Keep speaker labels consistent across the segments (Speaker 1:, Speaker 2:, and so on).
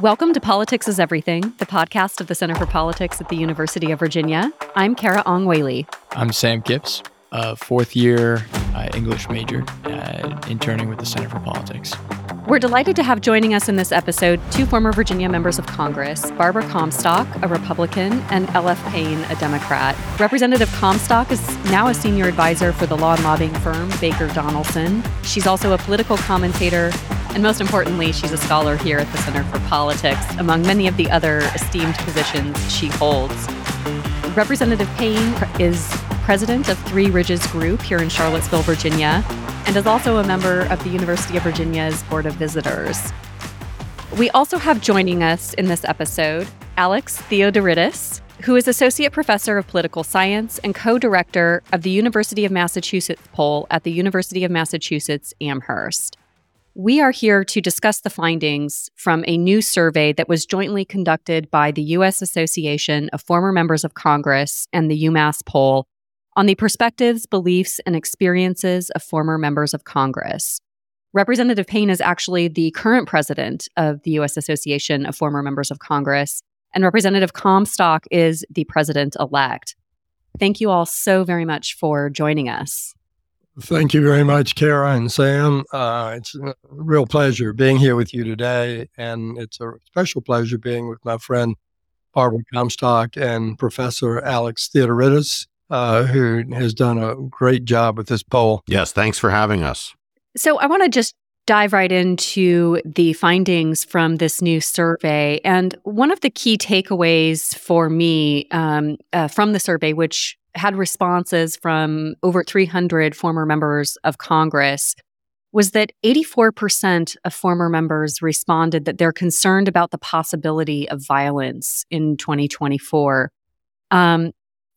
Speaker 1: Welcome to Politics is Everything, the podcast of the Center for Politics at the University of Virginia. I'm Carah Ong Whaley.
Speaker 2: I'm Sam Kipps, a fourth year uh, English major, uh, interning with the Center for Politics.
Speaker 1: We're delighted to have joining us in this episode two former Virginia members of Congress, Barbara Comstock, a Republican, and L.F. Payne, a Democrat. Representative Comstock is now a senior advisor for the law and lobbying firm Baker Donelson. She's also a political commentator, and most importantly, she's a scholar here at the Center for Politics, among many of the other esteemed positions she holds. Representative Payne is president of Three Ridges Group here in Charlottesville, Virginia, and is also a member of the University of Virginia's Board of Visitors. We also have joining us in this episode Alex Theodoridis, who is Associate Professor of Political Science and co director of the University of Massachusetts poll at the University of Massachusetts Amherst. We are here to discuss the findings from a new survey that was jointly conducted by the U.S. Association of Former Members of Congress and the UMass poll on the perspectives, beliefs, and experiences of former members of Congress. Representative Payne is actually the current president of the U.S. Association of Former Members of Congress, and Representative Comstock is the president elect. Thank you all so very much for joining us.
Speaker 3: Thank you very much, Carah and Sam. Uh, it's a real pleasure being here with you today, and it's a special pleasure being with my friend Barbara Comstock and Professor Alex Theodoridis uh, who has done a great job with this poll.
Speaker 4: Yes, thanks for having us.
Speaker 1: So I want to just dive right into the findings from this new survey. And one of the key takeaways for me um, uh, from the survey, which had responses from over 300 former members of Congress, was that 84% of former members responded that they're concerned about the possibility of violence in 2024. Um,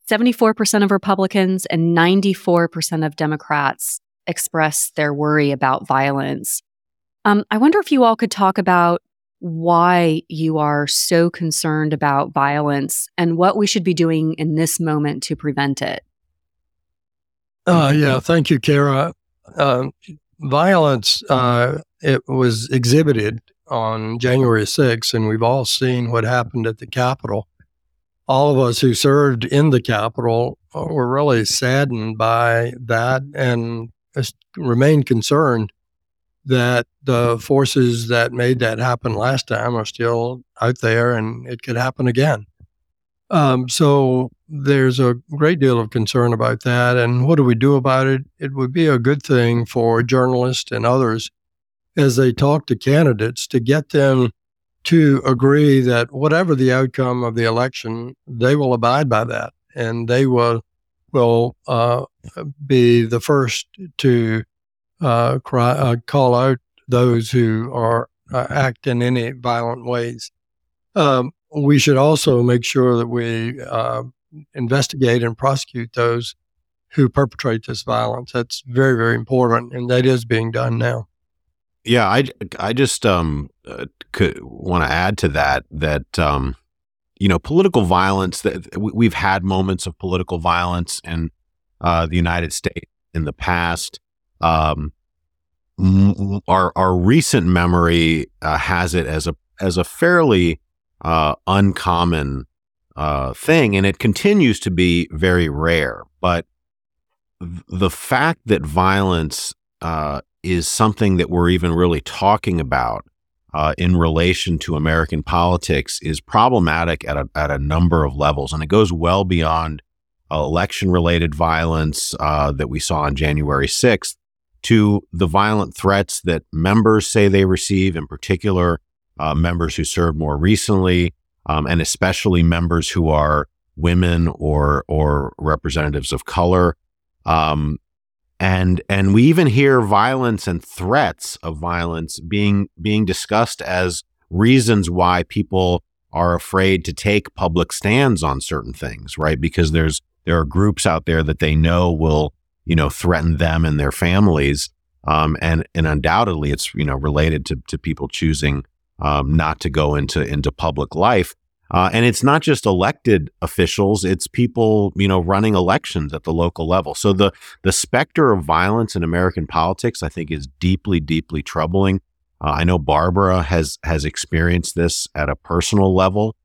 Speaker 1: 74% of Republicans and 94% of Democrats express their worry about violence. Um, I wonder if you all could talk about why you are so concerned about violence and what we should be doing in this moment to prevent it.
Speaker 3: Uh, yeah, thank you, Carah. Uh, violence, uh, it was exhibited on January 6th, and we've all seen what happened at the Capitol all of us who served in the Capitol were really saddened by that and remain concerned that the forces that made that happen last time are still out there and it could happen again. Um, so there's a great deal of concern about that. And what do we do about it? It would be a good thing for journalists and others as they talk to candidates to get them to agree that whatever the outcome of the election, they will abide by that, and they will will uh, be the first to uh, cry, uh, call out those who are uh, act in any violent ways. Um, we should also make sure that we uh, investigate and prosecute those who perpetrate this violence. That's very, very important, and that is being done now.
Speaker 4: Yeah, I, I just um, uh, could want to add to that that um, you know political violence that we've had moments of political violence in uh, the United States in the past. Um, our our recent memory uh, has it as a as a fairly uh, uncommon uh, thing, and it continues to be very rare. But the fact that violence uh, is something that we're even really talking about uh, in relation to American politics is problematic at a, at a number of levels. And it goes well beyond uh, election related violence that we saw on January 6th to the violent threats that members say they receive, in particular, uh, members who served more recently, um, and especially members who are women or, or representatives of color. Um, and and we even hear violence and threats of violence being being discussed as reasons why people are afraid to take public stands on certain things right because there's there are groups out there that they know will you know threaten them and their families um, and and undoubtedly it's you know related to to people choosing um, not to go into into public life uh, and it's not just elected officials; it's people, you know, running elections at the local level. So the the specter of violence in American politics, I think, is deeply, deeply troubling. Uh, I know Barbara has has experienced this at a personal level,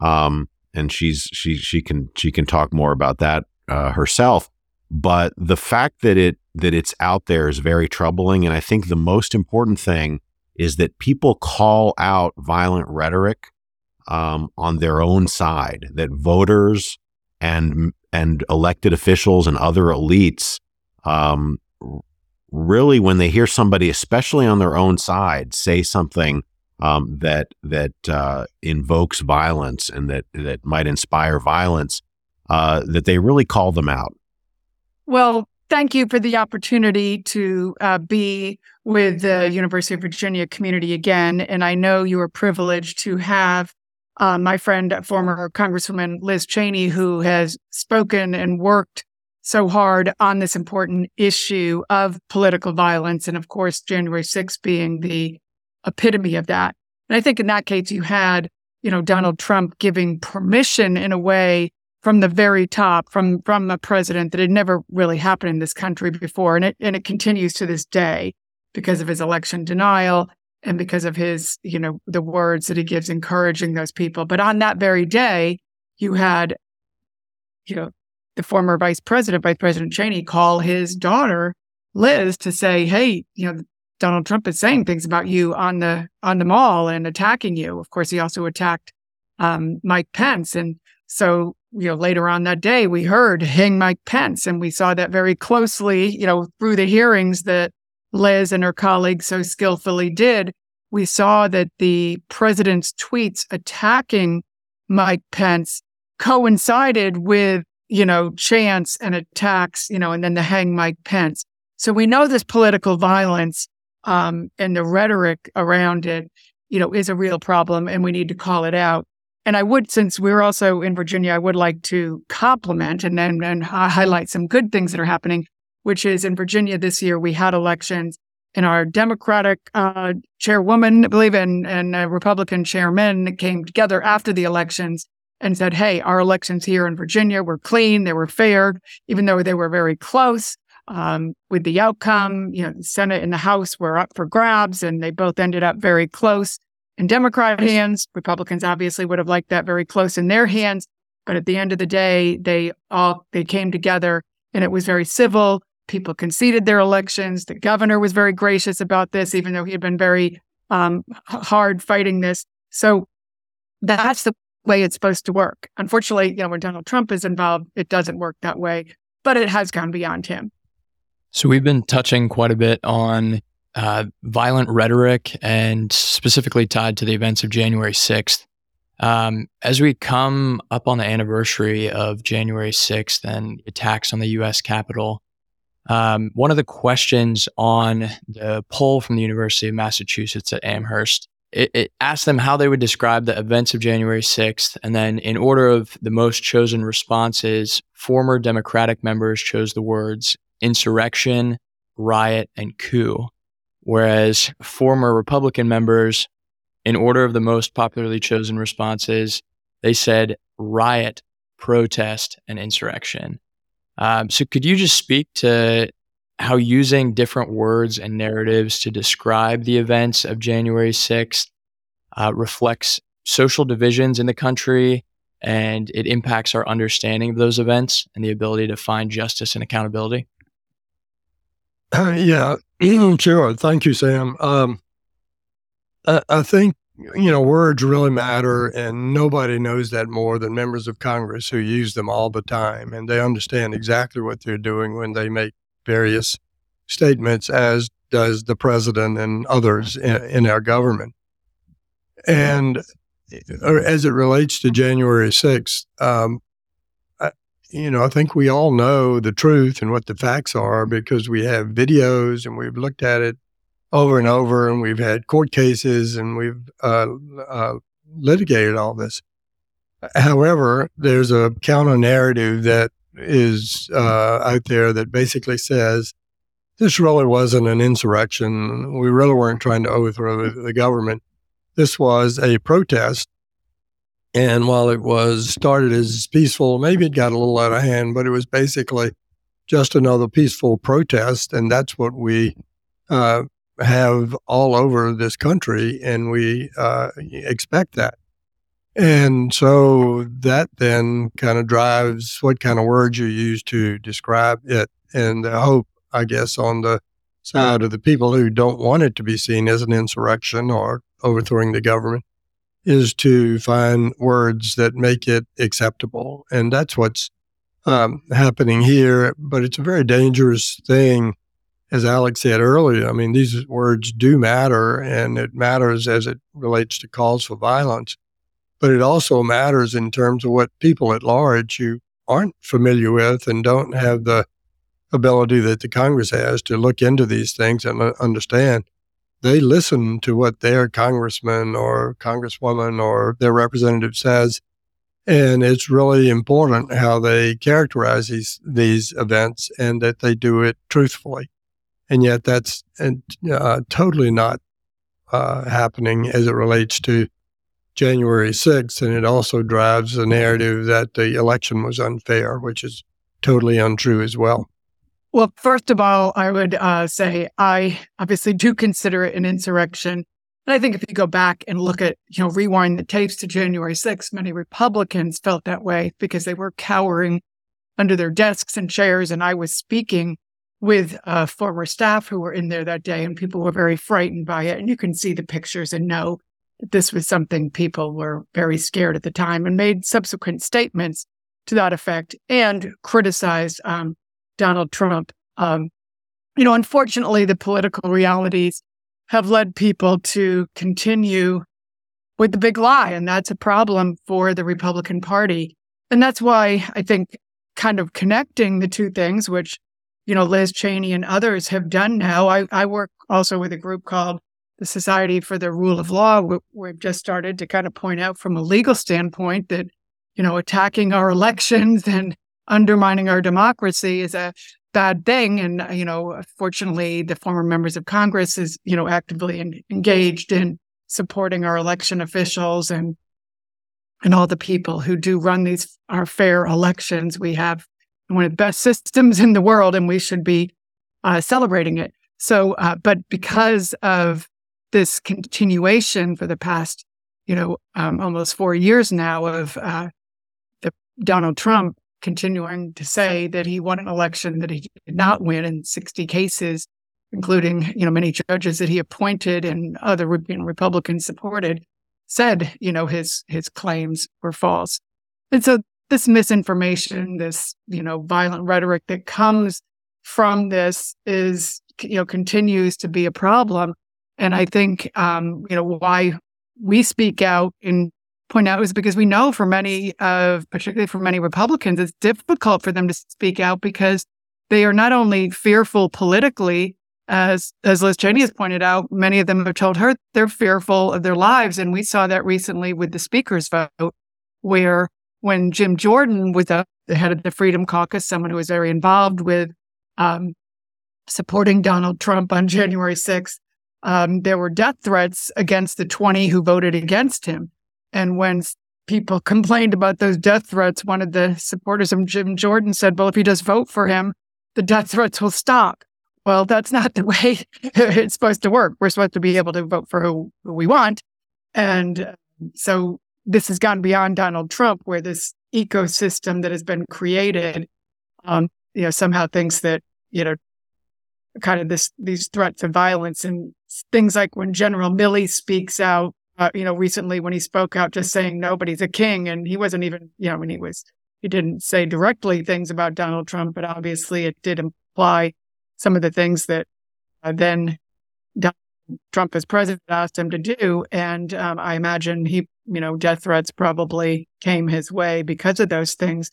Speaker 4: um, and she's she she can she can talk more about that uh, herself. But the fact that it that it's out there is very troubling, and I think the most important thing is that people call out violent rhetoric um, on their own side. That voters and and elected officials and other elites um, really when they hear somebody, especially on their own side, say something um, that that uh, invokes violence and that that might inspire violence, uh, that they really call them out.
Speaker 5: Well, thank you for the opportunity to uh, be with the University of Virginia community again, and I know you are privileged to have. Uh, my friend, former Congresswoman Liz Cheney, who has spoken and worked so hard on this important issue of political violence. And of course, January 6th being the epitome of that. And I think in that case, you had, you know, Donald Trump giving permission in a way from the very top, from, from a president that had never really happened in this country before. And it, and it continues to this day because of his election denial and because of his, you know, the words that he gives encouraging those people. But on that very day, you had, you know, the former vice president, Vice President Cheney, call his daughter Liz to say, "Hey, you know, Donald Trump is saying things about you on the on the mall and attacking you." Of course, he also attacked um, Mike Pence, and so you know later on that day we heard hang Mike Pence, and we saw that very closely, you know, through the hearings that Liz and her colleagues so skillfully did. We saw that the president's tweets attacking Mike Pence coincided with you know, chants and attacks, you know, and then the hang Mike Pence. So we know this political violence um, and the rhetoric around it, you know, is a real problem and we need to call it out. And I would, since we're also in Virginia, I would like to compliment and then and highlight some good things that are happening, which is in Virginia this year, we had elections and our Democratic uh, chairwoman, I believe, and, and Republican chairman came together after the elections and said, Hey, our elections here in Virginia were clean, they were fair, even though they were very close. Um, with the outcome, you know, the Senate and the House were up for grabs and they both ended up very close in Democrat hands. Republicans obviously would have liked that very close in their hands. But at the end of the day, they all they came together and it was very civil. People conceded their elections. The governor was very gracious about this, even though he had been very um, hard fighting this. So that's the way it's supposed to work. Unfortunately, you know, when Donald Trump is involved, it doesn't work that way, but it has gone beyond him.
Speaker 2: So we've been touching quite a bit on uh, violent rhetoric and specifically tied to the events of January 6th. Um, as we come up on the anniversary of January 6th and attacks on the U.S. Capitol, um, one of the questions on the poll from the University of Massachusetts at Amherst it, it asked them how they would describe the events of January 6th. And then, in order of the most chosen responses, former Democratic members chose the words insurrection, riot, and coup. Whereas former Republican members, in order of the most popularly chosen responses, they said riot, protest, and insurrection. Um, so, could you just speak to how using different words and narratives to describe the events of January 6th uh, reflects social divisions in the country and it impacts our understanding of those events and the ability to find justice and accountability?
Speaker 3: Yeah, sure. Thank you, Sam. Um, I, I think you know, words really matter, and nobody knows that more than members of Congress who use them all the time. And they understand exactly what they're doing when they make various statements, as does the president and others in, in our government. And uh, as it relates to January 6th, um, you know, I think we all know the truth and what the facts are because we have videos and we've looked at it over and over and we've had court cases and we've uh, uh, litigated all this. However, there's a counter narrative that is uh, out there that basically says this really wasn't an insurrection. We really weren't trying to overthrow the, the government. This was a protest. And while it was started as peaceful, maybe it got a little out of hand, but it was basically just another peaceful protest. And that's what we uh, have all over this country, and we uh, expect that. And so that then kind of drives what kind of words you use to describe it. And the hope, I guess, on the side of the people who don't want it to be seen as an insurrection or overthrowing the government is to find words that make it acceptable. And that's what's um, happening here. But it's a very dangerous thing, as Alex said earlier. I mean, these words do matter, and it matters as it relates to calls for violence. But it also matters in terms of what people at large who aren't familiar with and don't have the ability that the Congress has to look into these things and understand. They listen to what their congressman or congresswoman or their representative says, and it's really important how they characterize these these events and that they do it truthfully. And yet, that's uh, totally not uh, happening as it relates to January 6th. And it also drives the narrative that the election was unfair, which is totally untrue as well.
Speaker 5: Well, first of all, I would uh, say I obviously do consider it an insurrection. And I think if you go back and look at, you know, rewind the tapes to January 6th, many Republicans felt that way because they were cowering under their desks and chairs. And I was speaking with uh, former staff who were in there that day, and people were very frightened by it. And you can see the pictures and know that this was something people were very scared at the time and made subsequent statements to that effect and criticized um, Donald Trump. Um, you know, unfortunately, the political realities have led people to continue with the big lie. And that's a problem for the Republican Party. And that's why I think kind of connecting the two things, which, you know, Liz Cheney and others have done now. I, I work also with a group called the Society for the Rule of Law. We've just started to kind of point out from a legal standpoint that, you know, attacking our elections and undermining our democracy is a bad thing. And, you know, fortunately, the former members of Congress is, you know, actively engaged in supporting our election officials and and all the people who do run these our fair elections. We have one of the best systems in the world, and we should be uh, celebrating it. So, uh, but because of this continuation for the past, you know, um, almost four years now of uh, the Donald Trump continuing to say that he won an election that he did not win in 60 cases, including, you know, many judges that he appointed and other you know, Republicans supported, said, you know, his his claims were false. And so this misinformation, this, you know, violent rhetoric that comes from this is, you know, continues to be a problem. And I think, um, you know, why we speak out in point out is because we know for many of, particularly for many Republicans, it's difficult for them to speak out because they are not only fearful politically, as as Liz Cheney has pointed out, many of them have told her they're fearful of their lives, and we saw that recently with the Speaker's vote, where when Jim Jordan was the head of the Freedom Caucus, someone who was very involved with um, supporting Donald Trump on January 6th, um, there were death threats against the 20 who voted against him. And when people complained about those death threats, one of the supporters of Jim Jordan said, well, if you just vote for him, the death threats will stop. Well, that's not the way it's supposed to work. We're supposed to be able to vote for who, who we want. And uh, so this has gone beyond Donald Trump, where this ecosystem that has been created, um, you know, somehow thinks that, you know, kind of this, these threats of violence and things like when General Milley speaks out uh, you know, recently when he spoke out just saying nobody's a king, and he wasn't even, you know, when he was, he didn't say directly things about Donald Trump, but obviously it did imply some of the things that uh, then Donald Trump as president asked him to do. And um, I imagine he, you know, death threats probably came his way because of those things.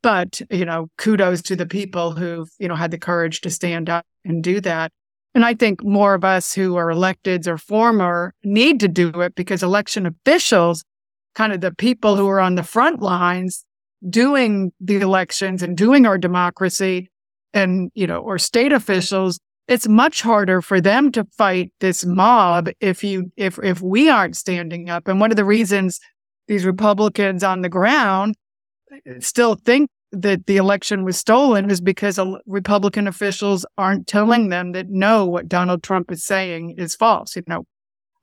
Speaker 5: But, you know, kudos to the people who've, you know, had the courage to stand up and do that. And I think more of us who are electeds or former need to do it because election officials, kind of the people who are on the front lines doing the elections and doing our democracy and, you know, or state officials, it's much harder for them to fight this mob if you if if we aren't standing up. And one of the reasons these Republicans on the ground still think that the election was stolen is because Republican officials aren't telling them that no, what Donald Trump is saying is false. You know,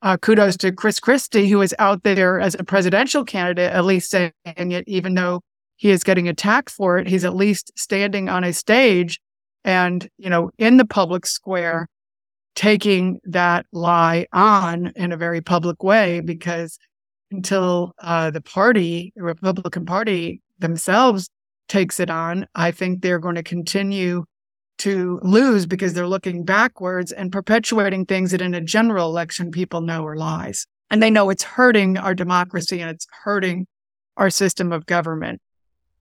Speaker 5: uh, kudos to Chris Christie, who is out there as a presidential candidate, at least saying it, even though he is getting attacked for it, he's at least standing on a stage and, you know, in the public square, taking that lie on in a very public way because until uh, the party, the Republican Party themselves takes it on, I think they're going to continue to lose because they're looking backwards and perpetuating things that in a general election people know are lies. And they know it's hurting our democracy and it's hurting our system of government.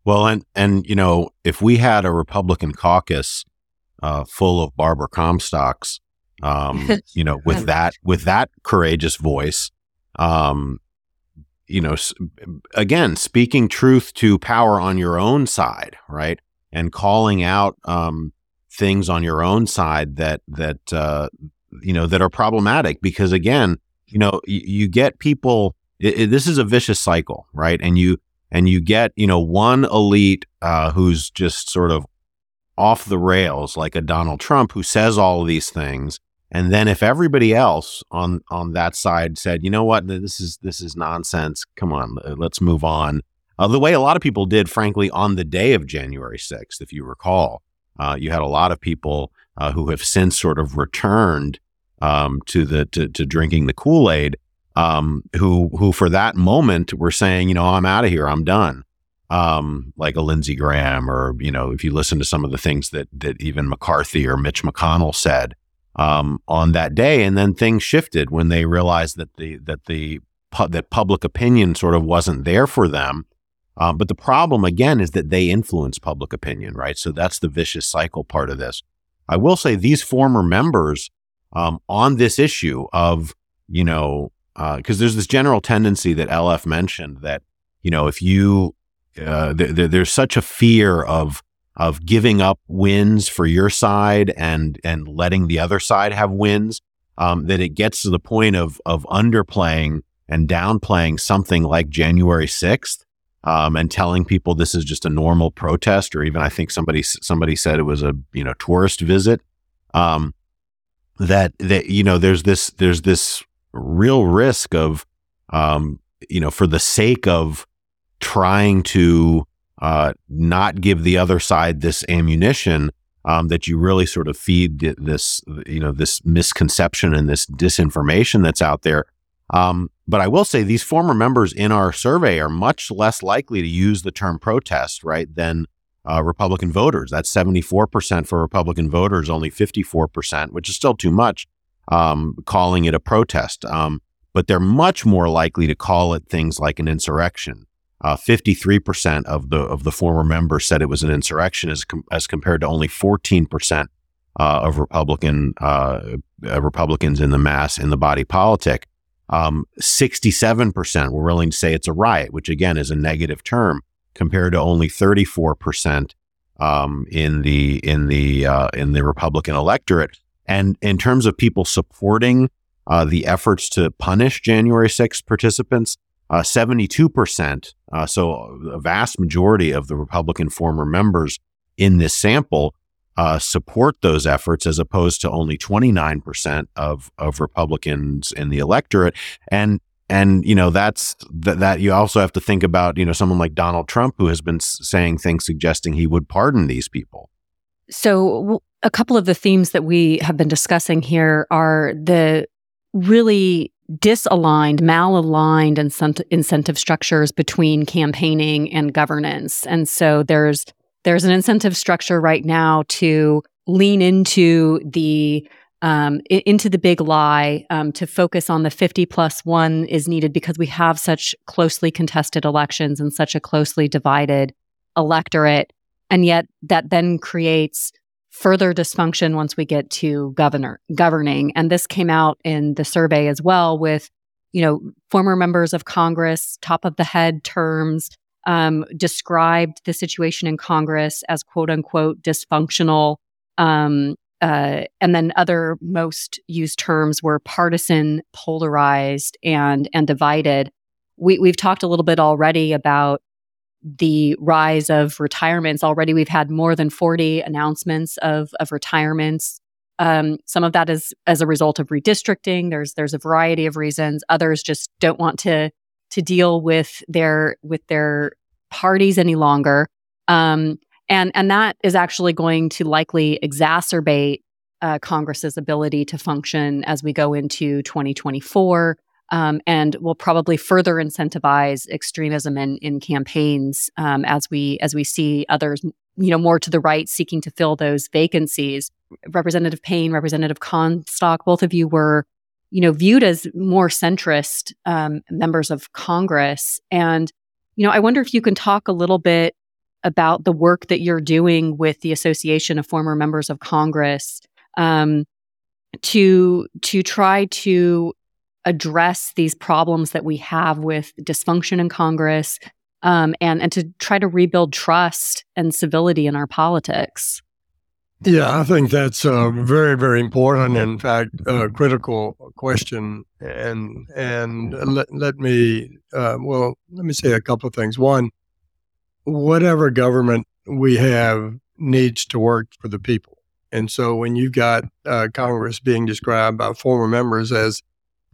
Speaker 4: Well, and and you know, if we had a Republican caucus uh, full of Barbara Comstocks, um, you know, with that with that courageous voice, um, you know, again, speaking truth to power on your own side, right, and calling out um, things on your own side that that uh, you know that are problematic because again, you know, you, you get people. It, it, this is a vicious cycle, right? And you and you get you know one elite uh, who's just sort of off the rails, like a Donald Trump, who says all of these things, and then if everybody else on on that side said, you know what, this is this is nonsense. Come on, let's move on. Uh, the way a lot of people did, frankly, on the day of January 6th, if you recall, uh, you had a lot of people uh, who have since sort of returned um, to the to, to, drinking the Kool Aid, um, who who for that moment were saying, you know, I'm out of here, I'm done. Um, like a Lindsey Graham, or you know, if you listen to some of the things that that even McCarthy or Mitch McConnell said, um, on that day, and then things shifted when they realized that the that the that public opinion sort of wasn't there for them. Um, but the problem again is that they influence public opinion, right? So that's the vicious cycle part of this. I will say these former members um, on this issue of you know because uh, there's this general tendency that LF mentioned that you know if you uh, th- th- there's such a fear of of giving up wins for your side and and letting the other side have wins um, that it gets to the point of of underplaying and downplaying something like January 6th um, and telling people this is just a normal protest or even I think somebody somebody said it was a you know tourist visit um, that that you know there's this there's this real risk of um, you know for the sake of trying to uh, not give the other side this ammunition um, that you really sort of feed this you know this misconception and this disinformation that's out there. Um, but I will say these former members in our survey are much less likely to use the term protest, right, than uh, Republican voters. That's 74% for Republican voters, only 54%, which is still too much, um, calling it a protest. Um, but they're much more likely to call it things like an insurrection uh, 53% of the of the former members said it was an insurrection, as com- as compared to only 14% uh, of Republican uh, uh, Republicans in the mass in the body politic. Um, 67% were willing to say it's a riot, which again is a negative term, compared to only 34% um, in the in the uh, in the Republican electorate. And in terms of people supporting uh, the efforts to punish January 6 participants, uh, 72%, uh, so a vast majority of the Republican former members in this sample uh, support those efforts as opposed to only 29% of, of Republicans in the electorate. And and you know that's that, that you also have to think about you know someone like Donald Trump who has been saying things suggesting he would pardon these people.
Speaker 1: So a couple of the themes that we have been discussing here are the really disaligned, malaligned incentive structures between campaigning and governance. And so there's there's an incentive structure right now to lean into the um, into the big lie um, to focus on the 50 plus one is needed because we have such closely contested elections and such a closely divided electorate. And yet that then creates further dysfunction once we get to governor governing. And this came out in the survey as well with, you know, former members of Congress, top of the head terms, um, described the situation in Congress as quote unquote dysfunctional. Um, uh, and then other most used terms were partisan, polarized, and and divided. We, we've talked a little bit already about the rise of retirements. Already, we've had more than 40 announcements of, of retirements. Um, some of that is as a result of redistricting. There's there's a variety of reasons. Others just don't want to to deal with their with their parties any longer. Um, and and that is actually going to likely exacerbate uh, Congress's ability to function as we go into 2024. Um, and will probably further incentivize extremism in, in campaigns um, as we as we see others, you know, more to the right seeking to fill those vacancies. Representative Payne, Representative Comstock, both of you were, you know, viewed as more centrist um, members of Congress, and you know, I wonder if you can talk a little bit about the work that you're doing with the Association of Former Members of Congress um, to to try to address these problems that we have with dysfunction in Congress um, and and to try to rebuild trust and civility in our politics.
Speaker 3: Yeah, I think that's a very, very important. In fact, a critical question. And and let, let me uh, well, let me say a couple of things. One, whatever government we have needs to work for the people. And so when you've got uh, Congress being described by former members as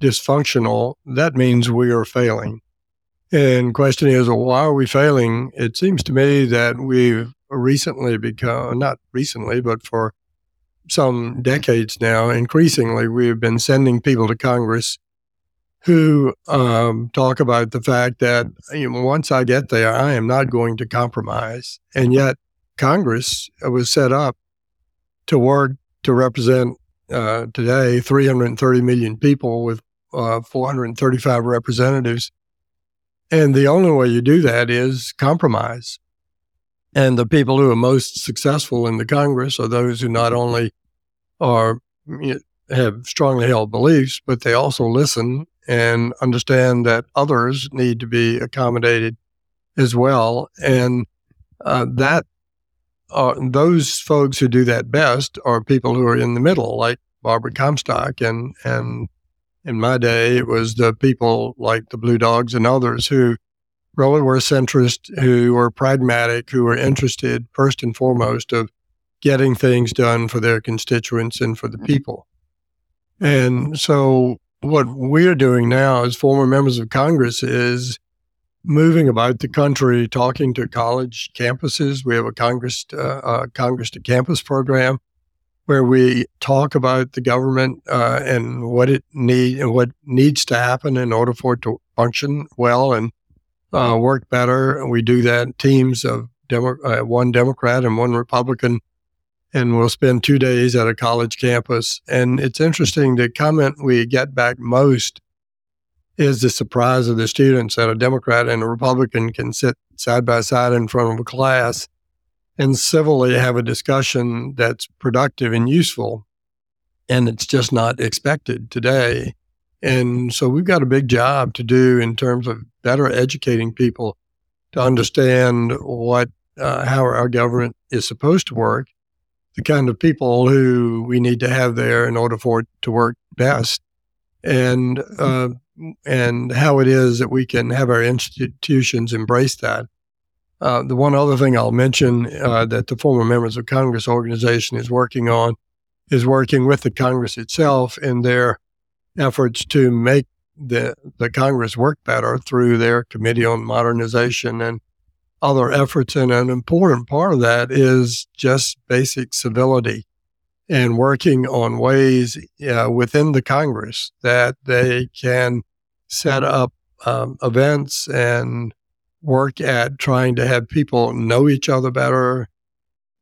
Speaker 3: dysfunctional, that means we are failing. And question is, well, why are we failing? It seems to me that we've recently become, not recently, but for some decades now, increasingly, we've been sending people to Congress who um, talk about the fact that you know, once I get there, I am not going to compromise. And yet, Congress was set up to work to represent uh, today 330 million people with uh, 435 representatives. And the only way you do that is compromise. And the people who are most successful in the Congress are those who not only are you know, have strongly held beliefs, but they also listen and understand that others need to be accommodated as well. And uh, that uh, those folks who do that best are people who are in the middle, like Barbara Comstock. And, and in my day, it was the people like the Blue Dogs and others who really were centrist, who were pragmatic, who were interested first and foremost of getting things done for their constituents and for the people. And so what we're doing now as former members of Congress is moving about the country, talking to college campuses. We have a Congress uh, Congress to Campus program where we talk about the government uh, and what it need and what needs to happen in order for it to function well and uh, work better. We do that teams of Demo- uh, one Democrat and one Republican, and we'll spend two days at a college campus. And it's interesting. The comment we get back most is the surprise of the students that a Democrat and a Republican can sit side by side in front of a class and civilly have a discussion that's productive and useful. And it's just not expected today. And so we've got a big job to do in terms of better educating people to understand what, uh, how our government is supposed to work, the kind of people who we need to have there in order for it to work best, and uh, and how it is that we can have our institutions embrace that. Uh, the one other thing I'll mention uh, that the former members of Congress organization is working on is working with the Congress itself in their efforts to make the, the Congress work better through their Committee on Modernization and other efforts. And an important part of that is just basic civility and working on ways uh, within the Congress that they can set up um, events and work at trying to have people know each other better,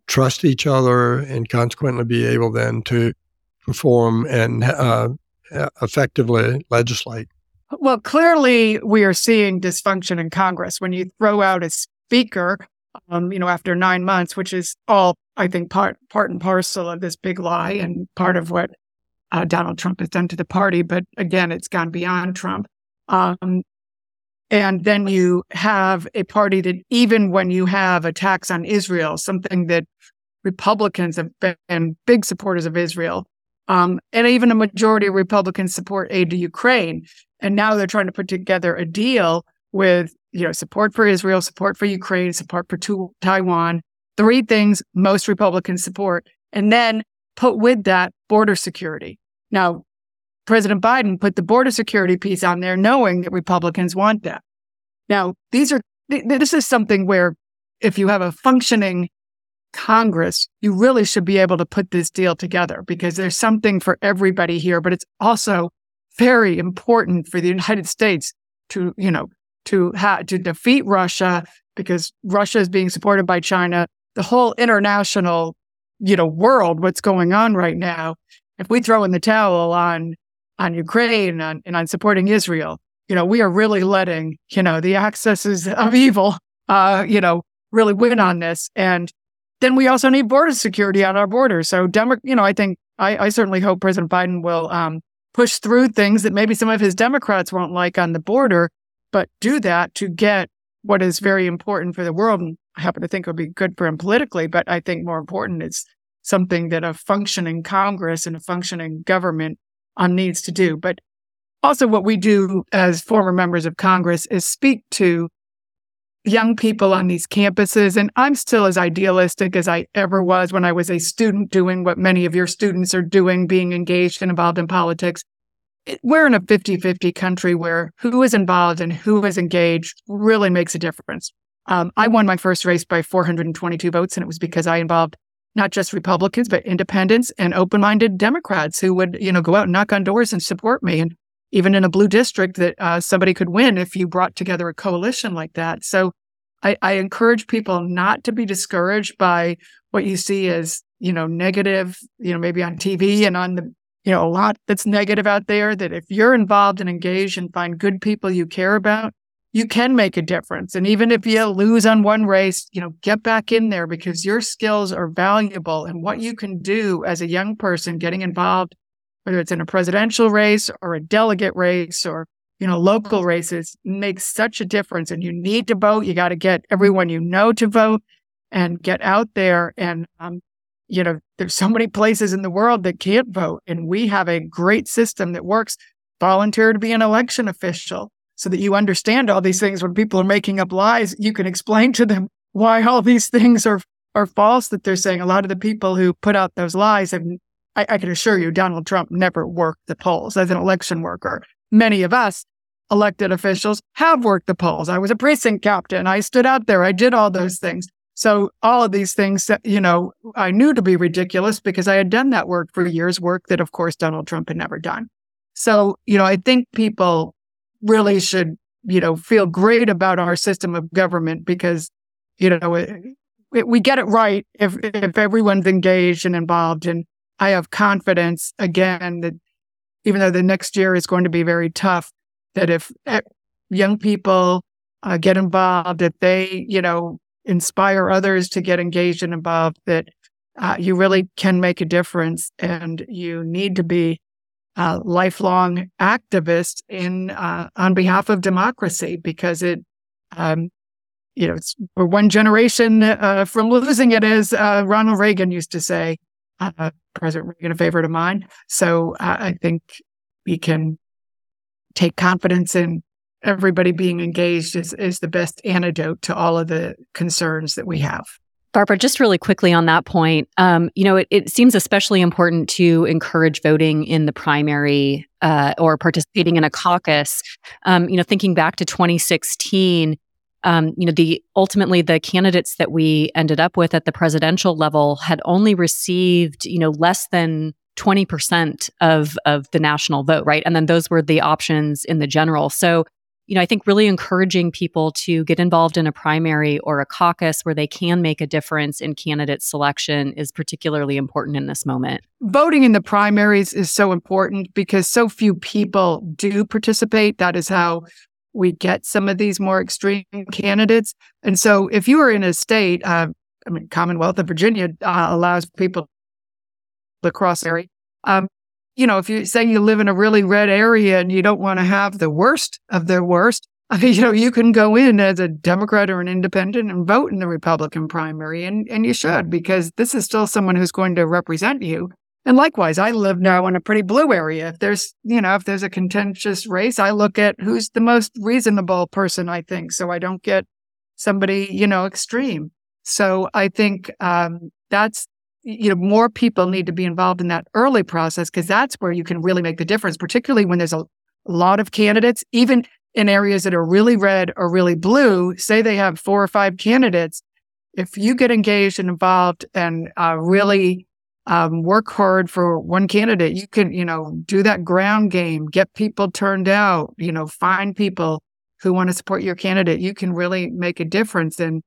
Speaker 3: trust each other, and consequently be able then to perform and uh, effectively legislate.
Speaker 5: Well, clearly we are seeing dysfunction in Congress when you throw out a speaker, um, you know, after nine months, which is all I think part part and parcel of this big lie and part of what uh, Donald Trump has done to the party. But again, it's gone beyond Trump. Um, and then you have a party that, even when you have attacks on Israel, something that Republicans have been big supporters of Israel, um, and even a majority of Republicans support aid to Ukraine. And now they're trying to put together a deal with you know, support for Israel, support for Ukraine, support for Taiwan. Three things most Republicans support. And then put with that border security. Now, President Biden put the border security piece on there knowing that Republicans want that. Now, these are, this is something where if you have a functioning Congress, you really should be able to put this deal together because there's something for everybody here, but it's also very important for the United States to, you know, to ha- to defeat Russia because Russia is being supported by China. The whole international, you know, world, what's going on right now. If we throw in the towel on on Ukraine and, and on supporting Israel, you know, we are really letting, you know, the accesses of evil, uh, you know, really win on this. And then we also need border security on our borders. So, Demo- you know, I think I, I certainly hope President Biden will um, push through things that maybe some of his Democrats won't like on the border, but do that to get what is very important for the world. And I happen to think it would be good for him politically, but I think more important is something that a functioning Congress and a functioning government um, needs to do. But also, what we do as former members of Congress is speak to young people on these campuses. And I'm still as idealistic as I ever was when I was a student doing what many of your students are doing, being engaged and involved in politics. We're in a 50 50 country where who is involved and who is engaged really makes a difference. Um, I won my first race by 422 votes, and it was because I involved not just Republicans, but independents and open minded Democrats who would, you know, go out and knock on doors and support me. And even in a blue district that uh, somebody could win if you brought together a coalition like that. So I, I encourage people not to be discouraged by what you see as, you know, negative, you know, maybe on TV and on the, you know, a lot that's negative out there that if you're involved and engaged and find good people you care about, you can make a difference. And even if you lose on one race, you know, get back in there because your skills are valuable. And what you can do as a young person getting involved whether it's in a presidential race or a delegate race or you know local races makes such a difference. And you need to vote. You got to get everyone you know to vote and get out there. And um, you know there's so many places in the world that can't vote. And we have a great system that works volunteer to be an election official so that you understand all these things when people are making up lies you can explain to them why all these things are are false that they're saying a lot of the people who put out those lies have I, I can assure you, Donald Trump never worked the polls as an election worker. Many of us elected officials have worked the polls. I was a precinct captain. I stood out there. I did all those things. So all of these things, you know, I knew to be ridiculous because I had done that work for years, work that of course Donald Trump had never done. So, you know, I think people really should, you know, feel great about our system of government because, you know, it, it, we get it right if, if everyone's engaged and involved. And I have confidence again that even though the next year is going to be very tough, that if young people uh, get involved, if they, you know, inspire others to get engaged and involved, that uh, you really can make a difference and you need to be a lifelong activist in uh, on behalf of democracy because it um, you know, it's, we're one generation uh, from losing it, as uh, Ronald Reagan used to say uh, President Reagan, a favorite of mine. So uh, I think we can take confidence in everybody being engaged is, is the best antidote to all of the concerns that we have.
Speaker 1: Barbara, just really quickly on that point, um, you know, it, it, seems especially important to encourage voting in the primary uh, or participating in a caucus. Um, you know, thinking back to 2016, um, you know, the ultimately the candidates that we ended up with at the presidential level had only received, you know, less than 20% of of the national vote, right? And then those were the options in the general. So, you know, I think really encouraging people to get involved in a primary or a caucus where they can make a difference in candidate selection is particularly important in this moment.
Speaker 5: Voting in the primaries is so important because so few people do participate. That is how we get some of these more extreme candidates. And so if you are in a state, uh, I mean, Commonwealth of Virginia uh, allows people to cross area. Um, you know, if you say you live in a really red area and you don't want to have the worst of the worst, you know, you can go in as a Democrat or an independent and vote in the Republican primary, and, and you should, because this is still someone who's going to represent you. And likewise, I live now in a pretty blue area. If there's, you know, if there's a contentious race, I look at who's the most reasonable person, I think, so I don't get somebody, you know, extreme. So I think um, that's, you know, more people need to be involved in that early process because that's where you can really make the difference, particularly when there's a lot of candidates, even in areas that are really red or really blue. Say they have four or five candidates. If you get engaged and involved and uh, really um, work hard for one candidate. You can, you know, do that ground game, get people turned out, you know, find people who want to support your candidate. You can really make a difference. And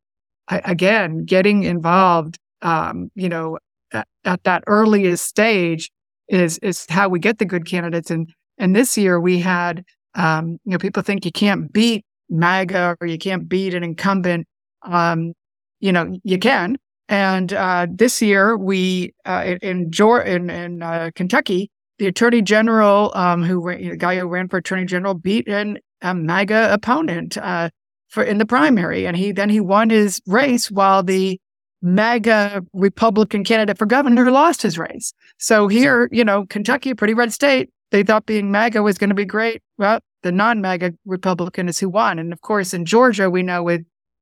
Speaker 5: again, getting involved, um, you know, at, at, that earliest stage is is how we get the good candidates. And and this year we had, um, you know, people think you can't beat MAGA or you can't beat an incumbent. Um, you know, you can, and uh, this year, we uh, in in, in uh, Kentucky, the attorney general, um, who the guy who ran for attorney general, beat an a MAGA opponent uh, for in the primary, and he then he won his race while the MAGA Republican candidate for governor lost his race. So here, you know, Kentucky, a pretty red state, they thought being MAGA was going to be great. Well, the non-MAGA Republican is who won, and of course, in Georgia, we know with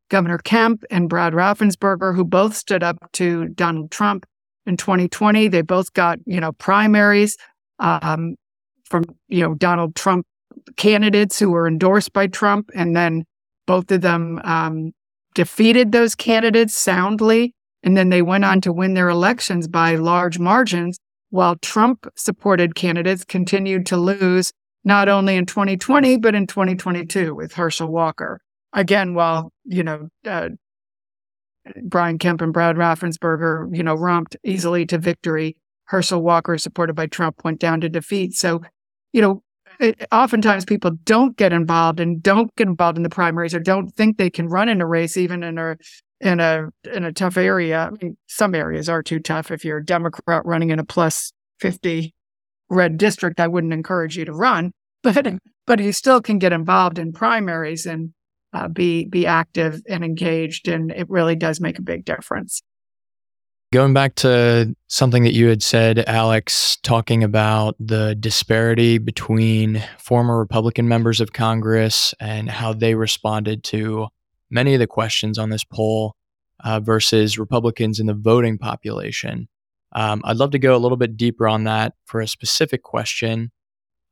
Speaker 5: Governor Kemp and Brad Raffensperger, who both stood up to Donald Trump in 2020. They both got, you know, primaries um, from, you know, Donald Trump candidates who were endorsed by Trump. And then both of them um, defeated those candidates soundly. And then they went on to win their elections by large margins, while Trump supported candidates continued to lose not only in 2020, but in 2022 with Herschel Walker again, while, you know, uh, Brian Kemp and Brad Raffensperger, you know, romped easily to victory, Herschel Walker, supported by Trump, went down to defeat. So, you know, it, oftentimes people don't get involved and don't get involved in the primaries or don't think they can run in a race, even in a in a in a tough area. I mean, some areas are too tough. If you're a Democrat running in a plus fifty red district, I wouldn't encourage you to run. But but you still can get involved in primaries and uh, be be active and engaged, and it really does make a big difference.
Speaker 2: Going back to something that you had said, Alex, talking about the disparity between former Republican members of Congress and how they responded to many of the questions on this poll uh, versus Republicans in the voting population. Um, I'd love to go a little bit deeper on that for a specific question.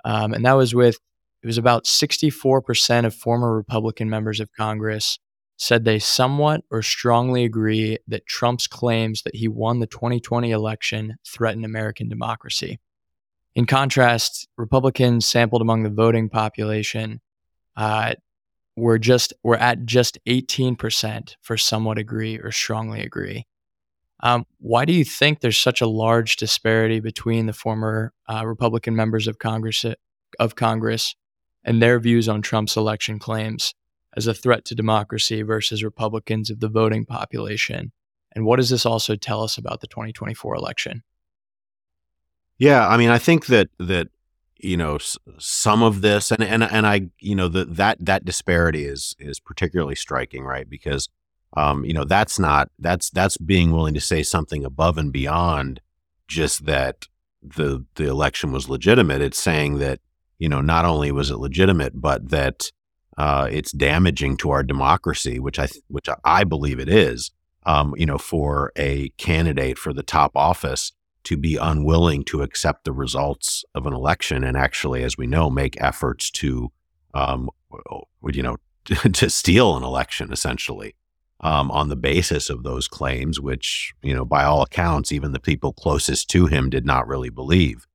Speaker 2: Um, and that was with it was about 64% of former Republican members of Congress said they somewhat or strongly agree that Trump's claims that he won the 2020 election threaten American democracy. In contrast, Republicans sampled among the voting population uh, were just were at just 18% for somewhat agree or strongly agree. Um, why do you think there's such a large disparity between the former uh, Republican members of Congress of Congress and their views on Trump's election claims as a threat to democracy versus Republicans of the voting population? And what does this also tell us about the 2024 election?
Speaker 4: Yeah, I mean, I think that that you know some of this, and and and I, you know, that that that disparity is is particularly striking, right? Because um, you know that's not that's that's being willing to say something above and beyond just that the the election was legitimate. It's saying that you know, not only was it legitimate, but that uh, it's damaging to our democracy, which I which I believe it is. Um, you know, for a candidate for the top office to be unwilling to accept the results of an election and actually, as we know, make efforts to, um, you know, to steal an election essentially um, on the basis of those claims, which you know, by all accounts, even the people closest to him did not really believe.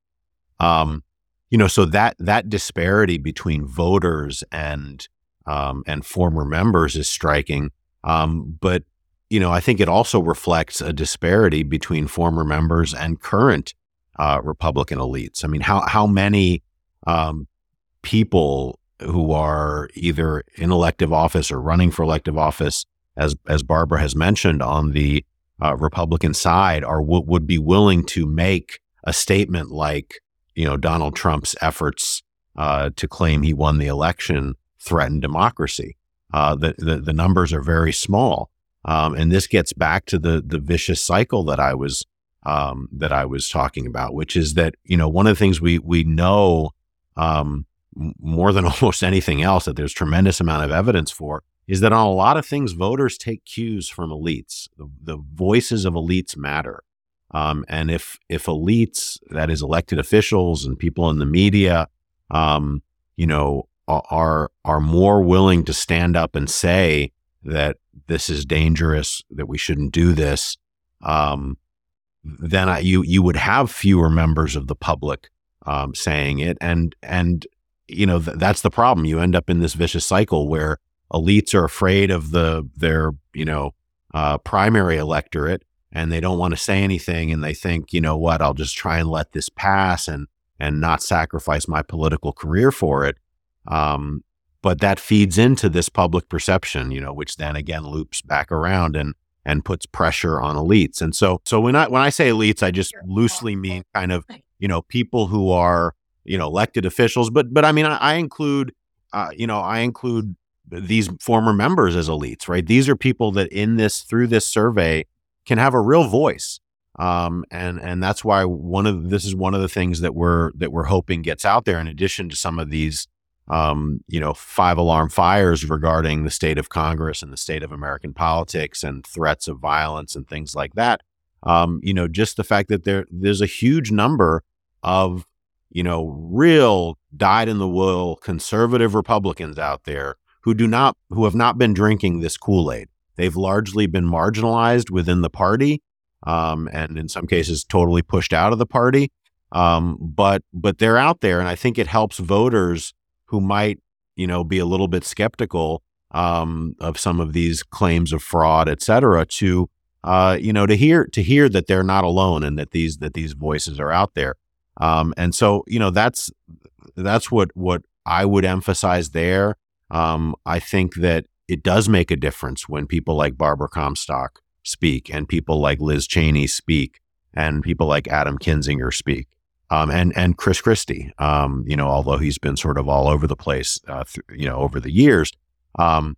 Speaker 4: Um, you know, so that that disparity between voters and um, and former members is striking. Um, but you know, I think it also reflects a disparity between former members and current uh, Republican elites. I mean, how how many um, people who are either in elective office or running for elective office, as as Barbara has mentioned, on the uh, Republican side, are w- would be willing to make a statement like, you know, Donald Trump's efforts uh, to claim he won the election threaten democracy. Uh, the, the, the numbers are very small, um, and this gets back to the the vicious cycle that I was um, that I was talking about, which is that you know one of the things we we know um, more than almost anything else that there's tremendous amount of evidence for is that on a lot of things voters take cues from elites. The, the voices of elites matter, um, and if if elites, that is elected officials and people in the media, um, you know, are are more willing to stand up and say that this is dangerous, that we shouldn't do this, um, then I, you you would have fewer members of the public um, saying it, and and you know th- that's the problem. You end up in this vicious cycle where elites are afraid of the their you know uh, primary electorate, and they don't want to say anything, and they think you know what I'll just try and let this pass and and not sacrifice my political career for it. Um, but that feeds into this public perception, you know, which then again loops back around and and puts pressure on elites. And so, so when I when I say elites, I just loosely mean kind of you know people who are you know elected officials, but but I mean I, I include uh, you know I include these former members as elites, right? These are people that in this through this survey can have a real voice. Um, and and that's why one of this is one of the things that we're that we're hoping gets out there in addition to some of these um, you know, five alarm fires regarding the state of Congress and the state of American politics and threats of violence and things like that. Um, you know, just the fact that there there's a huge number of you know real dyed in the wool conservative Republicans out there who do not who have not been drinking this Kool Aid. They've largely been marginalized within the party, um, and in some cases, totally pushed out of the party. Um, but but they're out there, and I think it helps voters who might, you know, be a little bit skeptical um, of some of these claims of fraud, et cetera, to uh, you know, to hear to hear that they're not alone and that these that these voices are out there. Um, and so, you know, that's that's what what I would emphasize there. Um, I think that it does make a difference when people like Barbara Comstock speak and people like Liz Cheney speak and people like Adam Kinzinger speak um, and and Chris Christie. Um, you know, although he's been sort of all over the place, uh, th- you know, over the years. Um,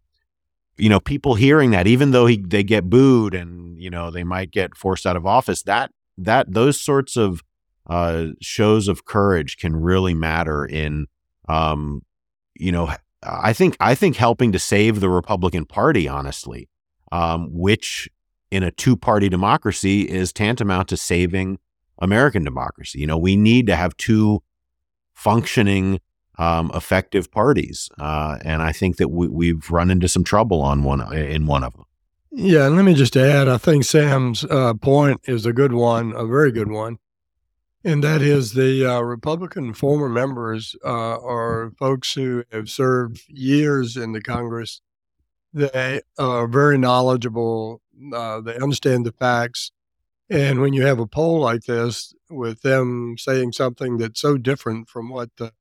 Speaker 4: you know, people hearing that, even though he, they get booed and you know they might get forced out of office, that that those sorts of uh, shows of courage can really matter in, um, you know, I think I think helping to save the Republican Party, honestly, um, which in a two party democracy is tantamount to saving American democracy. You know, we need to have two functioning, um, effective parties, uh, and I think that we, we've run into some trouble on one in one of them.
Speaker 3: Yeah, and let me just add, I think Sam's uh, point is a good one, a very good one, and that is the uh, Republican former members uh, are folks who have served years in the Congress. They are very knowledgeable. Uh, they understand the facts. And when you have a poll like this with them saying something that's so different from what the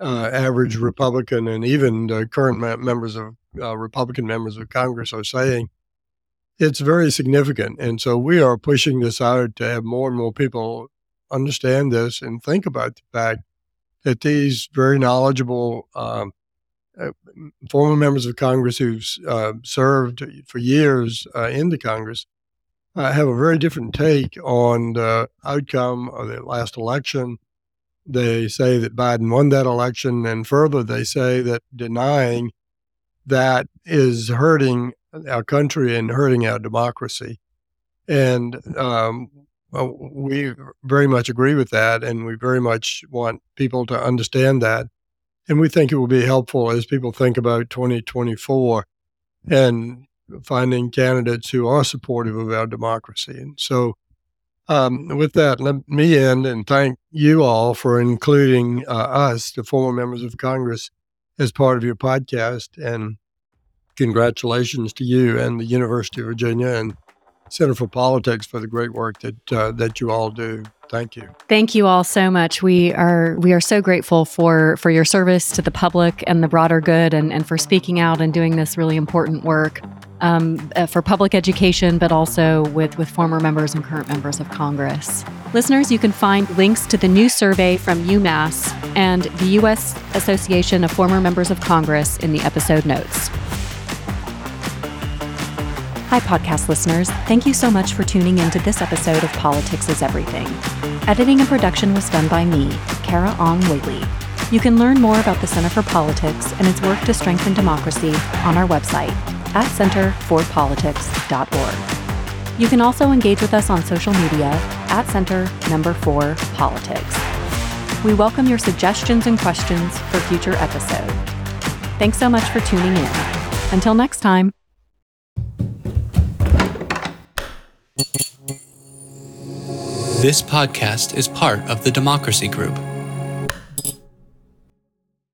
Speaker 3: uh, average Republican and even the current members of uh, Republican members of Congress are saying, it's very significant. And so we are pushing this out to have more and more people understand this and think about the fact that these very knowledgeable um, uh, former members of Congress who've uh, served for years uh, in the Congress uh, have a very different take on the outcome of the last election. They say that Biden won that election, and further, they say that denying that is hurting our country and hurting our democracy. And um, we very much agree with that, and we very much want people to understand that. And we think it will be helpful as people think about 2024 and finding candidates who are supportive of our democracy. And so, um, with that, let me end and thank you all for including uh, us, the former members of Congress, as part of your podcast. And congratulations to you and the University of Virginia and Center for Politics for the great work that uh, that you all do. Thank you.
Speaker 1: Thank you all so much. We are we are so grateful for for your service to the public and the broader good, and and for speaking out and doing this really important work um, uh, for public education, but also with, with former members and current members of Congress. Listeners, you can find links to the new survey from UMass and the U.S. Association of Former Members of Congress in the episode notes. Hi, podcast listeners. Thank you so much for tuning in to this episode of Politics is Everything. Editing and production was done by me, Carah Ong Whaley. You can learn more about the Center for Politics and its work to strengthen democracy on our website at centerforpolitics.org. You can also engage with us on social media at Center Number 4 Politics. We welcome your suggestions and questions for future episodes. Thanks so much for tuning in. Until next time.
Speaker 6: This podcast is part of the Democracy Group